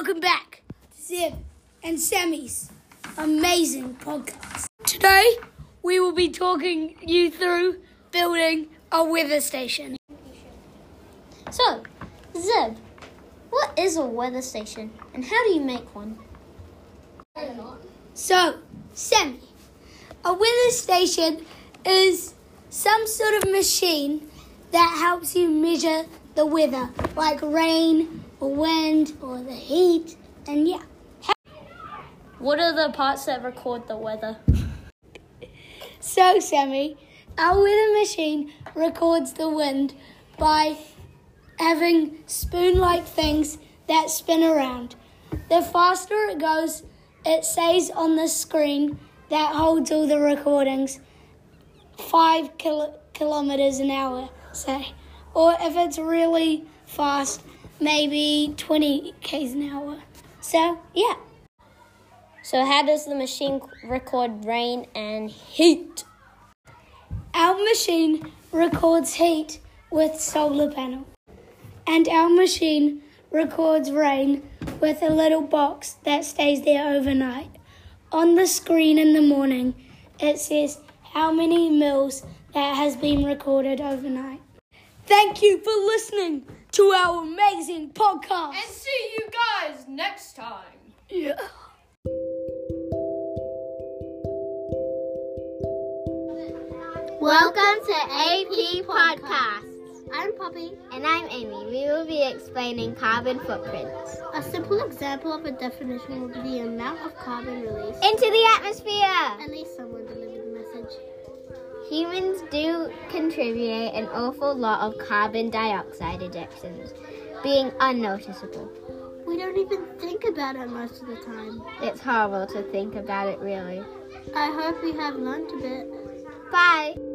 welcome back to Zeb and Sammy's amazing podcast. Today, we will be talking you through building a weather station. So, Zeb, what is a weather station and how do you make one? So, Sammy, a weather station is some sort of machine that helps you measure the weather, like rain or wind or the heat, and yeah. What are the parts that record the weather? So, Sammy, our weather machine records the wind by having spoon like things that spin around. The faster it goes, it says on the screen that holds all the recordings five kil- kilometers an hour, say. Or if it's really fast, maybe 20 k's an hour. So, yeah. So, how does the machine record rain and heat? Our machine records heat with solar panel. And our machine records rain with a little box that stays there overnight. On the screen in the morning, it says how many mils that has been recorded overnight. Thank you for listening to our amazing podcast. And see you guys next time. Yeah. Welcome to AP Podcasts. I'm Poppy. And I'm Amy. We will be explaining carbon footprints. A simple example of a definition will be the amount of carbon released into the atmosphere. At least someone delivered the message. Humans do contribute an awful lot of carbon dioxide ejections, being unnoticeable. We don't even think about it most of the time. It's horrible to think about it, really. I hope we have learned a bit. Bye.